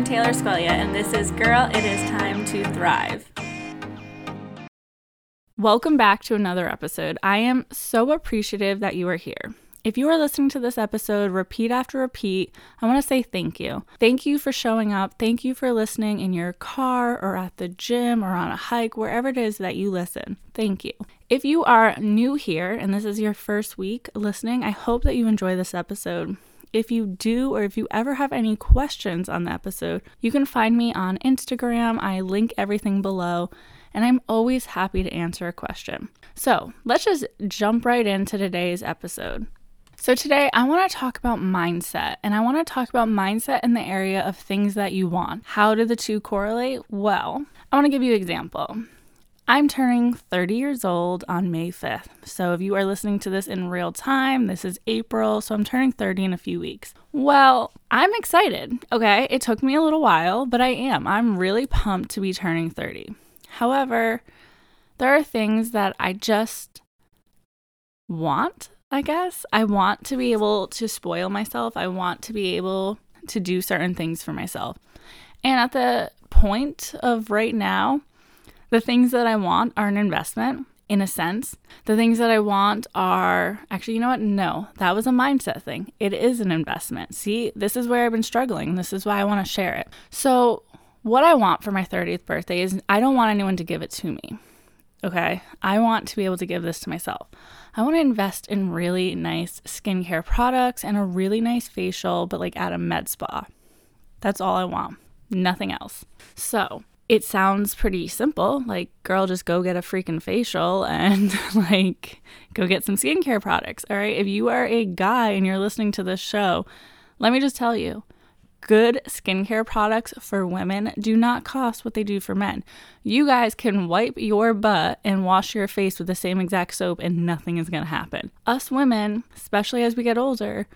I'm Taylor Squelia, and this is Girl, It Is Time to Thrive. Welcome back to another episode. I am so appreciative that you are here. If you are listening to this episode repeat after repeat, I want to say thank you. Thank you for showing up. Thank you for listening in your car or at the gym or on a hike, wherever it is that you listen. Thank you. If you are new here and this is your first week listening, I hope that you enjoy this episode. If you do, or if you ever have any questions on the episode, you can find me on Instagram. I link everything below, and I'm always happy to answer a question. So let's just jump right into today's episode. So, today I want to talk about mindset, and I want to talk about mindset in the area of things that you want. How do the two correlate? Well, I want to give you an example. I'm turning 30 years old on May 5th. So if you are listening to this in real time, this is April, so I'm turning 30 in a few weeks. Well, I'm excited. Okay, it took me a little while, but I am. I'm really pumped to be turning 30. However, there are things that I just want, I guess. I want to be able to spoil myself. I want to be able to do certain things for myself. And at the point of right now, the things that I want are an investment in a sense. The things that I want are actually, you know what? No, that was a mindset thing. It is an investment. See, this is where I've been struggling. This is why I want to share it. So, what I want for my 30th birthday is I don't want anyone to give it to me. Okay. I want to be able to give this to myself. I want to invest in really nice skincare products and a really nice facial, but like at a med spa. That's all I want. Nothing else. So, it sounds pretty simple. Like, girl, just go get a freaking facial and like go get some skincare products. All right. If you are a guy and you're listening to this show, let me just tell you good skincare products for women do not cost what they do for men. You guys can wipe your butt and wash your face with the same exact soap and nothing is going to happen. Us women, especially as we get older,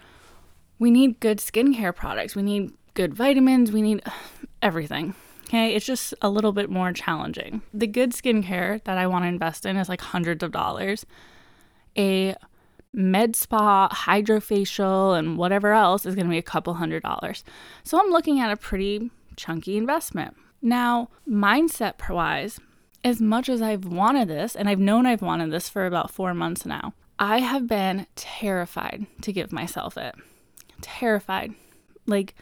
we need good skincare products. We need good vitamins. We need everything. Okay, it's just a little bit more challenging. The good skincare that I want to invest in is like hundreds of dollars. A med spa, hydrofacial, and whatever else is going to be a couple hundred dollars. So I'm looking at a pretty chunky investment. Now, mindset wise, as much as I've wanted this, and I've known I've wanted this for about four months now, I have been terrified to give myself it. Terrified. Like,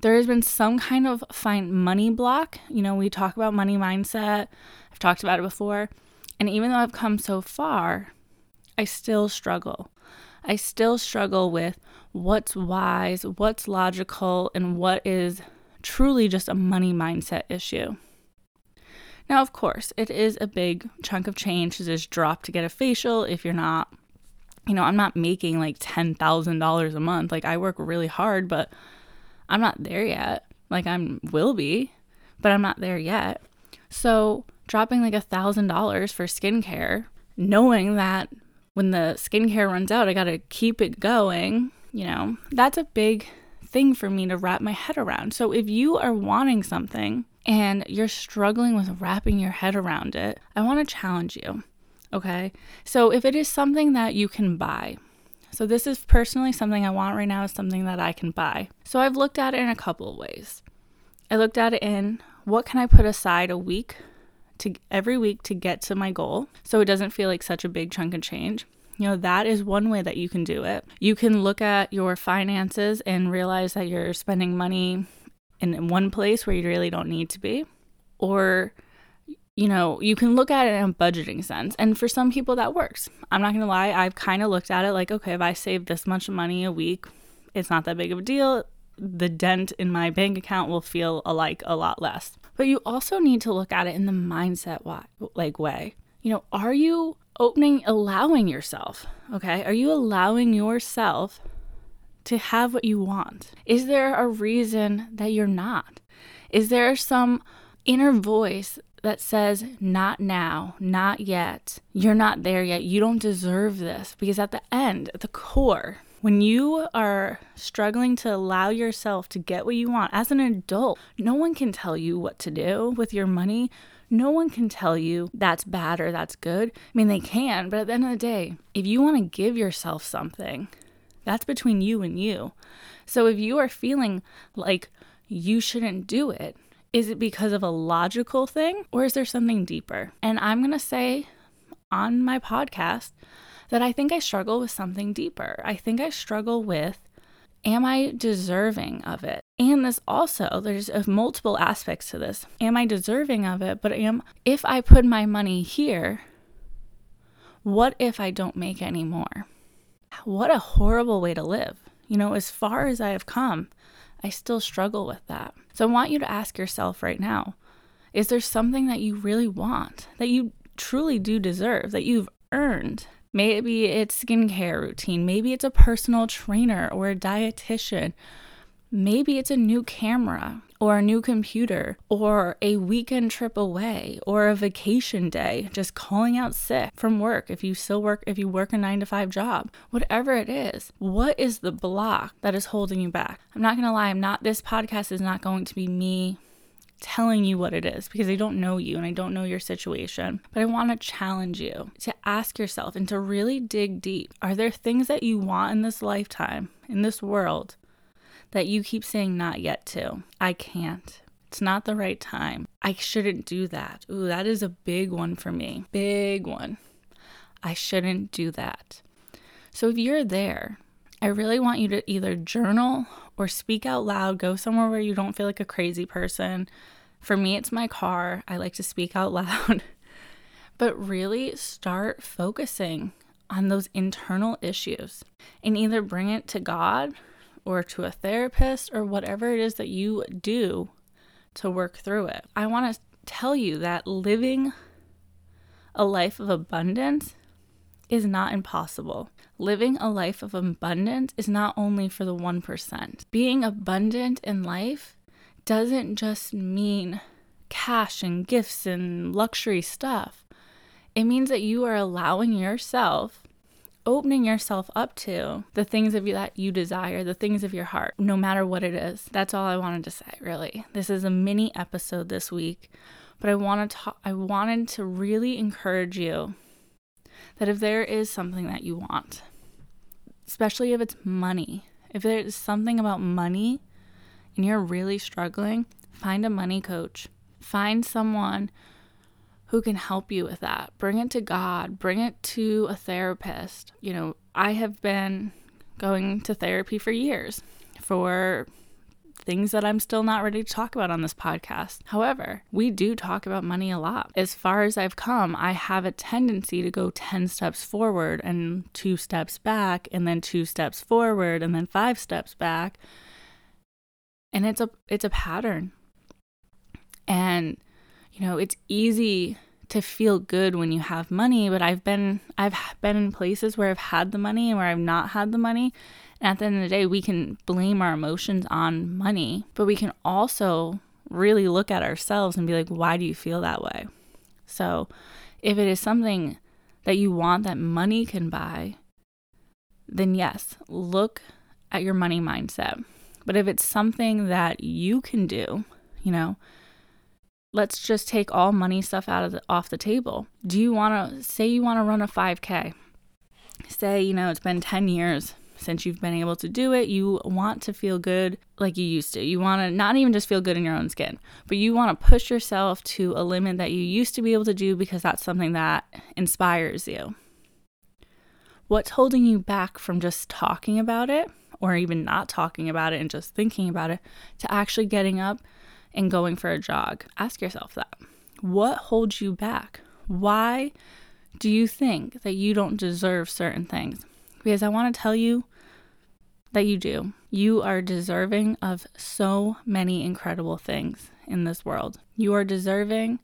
there has been some kind of find money block. You know, we talk about money mindset. I've talked about it before. And even though I've come so far, I still struggle. I still struggle with what's wise, what's logical, and what is truly just a money mindset issue. Now, of course, it is a big chunk of change to just drop to get a facial if you're not, you know, I'm not making like $10,000 a month. Like, I work really hard, but I'm not there yet. Like I'm will be, but I'm not there yet. So dropping like a thousand dollars for skincare, knowing that when the skincare runs out, I gotta keep it going, you know, that's a big thing for me to wrap my head around. So if you are wanting something and you're struggling with wrapping your head around it, I wanna challenge you. Okay. So if it is something that you can buy, so, this is personally something I want right now, is something that I can buy. So, I've looked at it in a couple of ways. I looked at it in what can I put aside a week to every week to get to my goal so it doesn't feel like such a big chunk of change. You know, that is one way that you can do it. You can look at your finances and realize that you're spending money in one place where you really don't need to be. Or you know, you can look at it in a budgeting sense. And for some people, that works. I'm not going to lie, I've kind of looked at it like, okay, if I save this much money a week, it's not that big of a deal. The dent in my bank account will feel like a lot less. But you also need to look at it in the mindset why, like way. You know, are you opening, allowing yourself, okay? Are you allowing yourself to have what you want? Is there a reason that you're not? Is there some inner voice that says, not now, not yet, you're not there yet, you don't deserve this. Because at the end, at the core, when you are struggling to allow yourself to get what you want as an adult, no one can tell you what to do with your money. No one can tell you that's bad or that's good. I mean, they can, but at the end of the day, if you want to give yourself something, that's between you and you. So if you are feeling like you shouldn't do it? Is it because of a logical thing or is there something deeper? And I'm going to say on my podcast that I think I struggle with something deeper. I think I struggle with am I deserving of it? And this also, there's multiple aspects to this. Am I deserving of it? But am if I put my money here, what if I don't make any more? What a horrible way to live. You know, as far as I have come, I still struggle with that. So I want you to ask yourself right now is there something that you really want, that you truly do deserve, that you've earned? Maybe it's skincare routine, maybe it's a personal trainer or a dietitian. Maybe it's a new camera or a new computer or a weekend trip away or a vacation day, just calling out sick from work if you still work, if you work a nine to five job, whatever it is. What is the block that is holding you back? I'm not going to lie, I'm not, this podcast is not going to be me telling you what it is because I don't know you and I don't know your situation. But I want to challenge you to ask yourself and to really dig deep. Are there things that you want in this lifetime, in this world, that you keep saying not yet to? I can't. It's not the right time. I shouldn't do that. Ooh, that is a big one for me. Big one. I shouldn't do that. So if you're there, I really want you to either journal or speak out loud, go somewhere where you don't feel like a crazy person. For me, it's my car. I like to speak out loud. but really start focusing on those internal issues and either bring it to God or to a therapist or whatever it is that you do to work through it. I want to tell you that living a life of abundance is not impossible. Living a life of abundance is not only for the 1%. Being abundant in life doesn't just mean cash and gifts and luxury stuff. It means that you are allowing yourself, opening yourself up to the things of you that you desire, the things of your heart, no matter what it is. That's all I wanted to say, really. This is a mini episode this week, but I wanted to I wanted to really encourage you that if there is something that you want, especially if it's money, if there's something about money and you're really struggling, find a money coach. Find someone who can help you with that. Bring it to God, bring it to a therapist. You know, I have been going to therapy for years for things that I'm still not ready to talk about on this podcast. However, we do talk about money a lot. As far as I've come, I have a tendency to go 10 steps forward and two steps back, and then two steps forward, and then five steps back. And it's a it's a pattern. And you know, it's easy to feel good when you have money, but I've been I've been in places where I've had the money and where I've not had the money and at the end of the day, we can blame our emotions on money, but we can also really look at ourselves and be like, why do you feel that way? So, if it is something that you want that money can buy, then yes, look at your money mindset. But if it's something that you can do, you know, let's just take all money stuff out of the, off the table. Do you want to say you want to run a 5k? Say, you know, it's been 10 years since you've been able to do it, you want to feel good like you used to. You want to not even just feel good in your own skin, but you want to push yourself to a limit that you used to be able to do because that's something that inspires you. What's holding you back from just talking about it or even not talking about it and just thinking about it to actually getting up and going for a jog? Ask yourself that. What holds you back? Why do you think that you don't deserve certain things? because I want to tell you that you do. You are deserving of so many incredible things in this world. You are deserving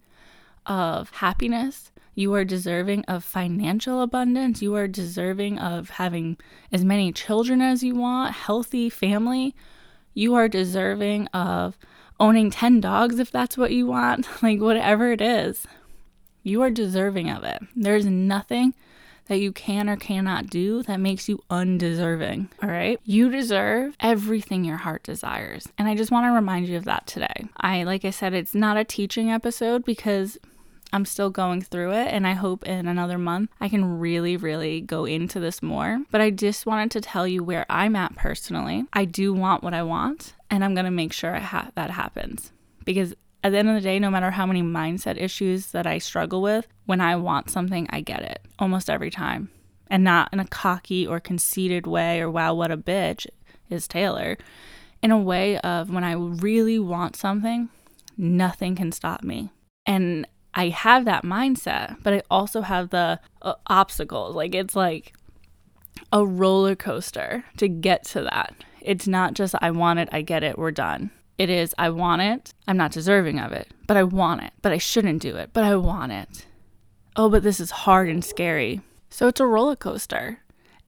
of happiness. You are deserving of financial abundance. You are deserving of having as many children as you want, healthy family. You are deserving of owning 10 dogs if that's what you want, like whatever it is. You are deserving of it. There's nothing that you can or cannot do that makes you undeserving. All right. You deserve everything your heart desires. And I just want to remind you of that today. I, like I said, it's not a teaching episode because I'm still going through it, and I hope in another month I can really, really go into this more. But I just wanted to tell you where I'm at personally. I do want what I want, and I'm to make sure ha- that happens because at the end of the day, no matter how many mindset issues that I struggle with, when I want something, I get it almost every time. And not in a cocky or conceited way or wow, what a bitch is Taylor. In a way of when I really want something, nothing can stop me. And I have that mindset, but I also have the uh, obstacles. Like it's like a roller coaster to get to that. It's not just I want it, I get it, we're done. It is I want it, I'm not deserving of it, but I want it, but I shouldn't do it, but I want it. Oh, but this is hard and scary. So it's a roller coaster.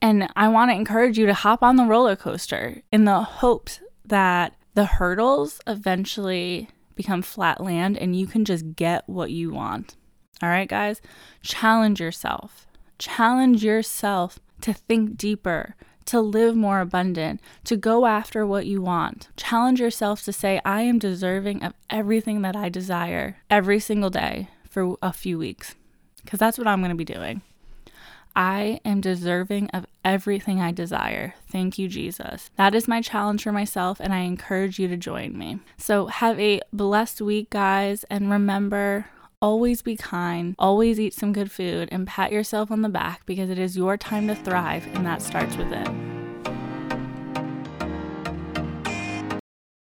And I want to encourage you to hop on the roller coaster in the hopes that the hurdles eventually become flat land and you can just get what you want. All right, guys? Challenge yourself. Challenge yourself to think deeper, to live more abundant, to go after what you want. Challenge yourself to say, I am deserving of everything that I desire every single day for a few weeks, because that's what I'm going to be doing. I am deserving of everything I desire. Thank you, Jesus. That is my challenge for myself, and I encourage you to join me. So, have a blessed week, guys, and remember always be kind, always eat some good food, and pat yourself on the back because it is your time to thrive, and that starts within.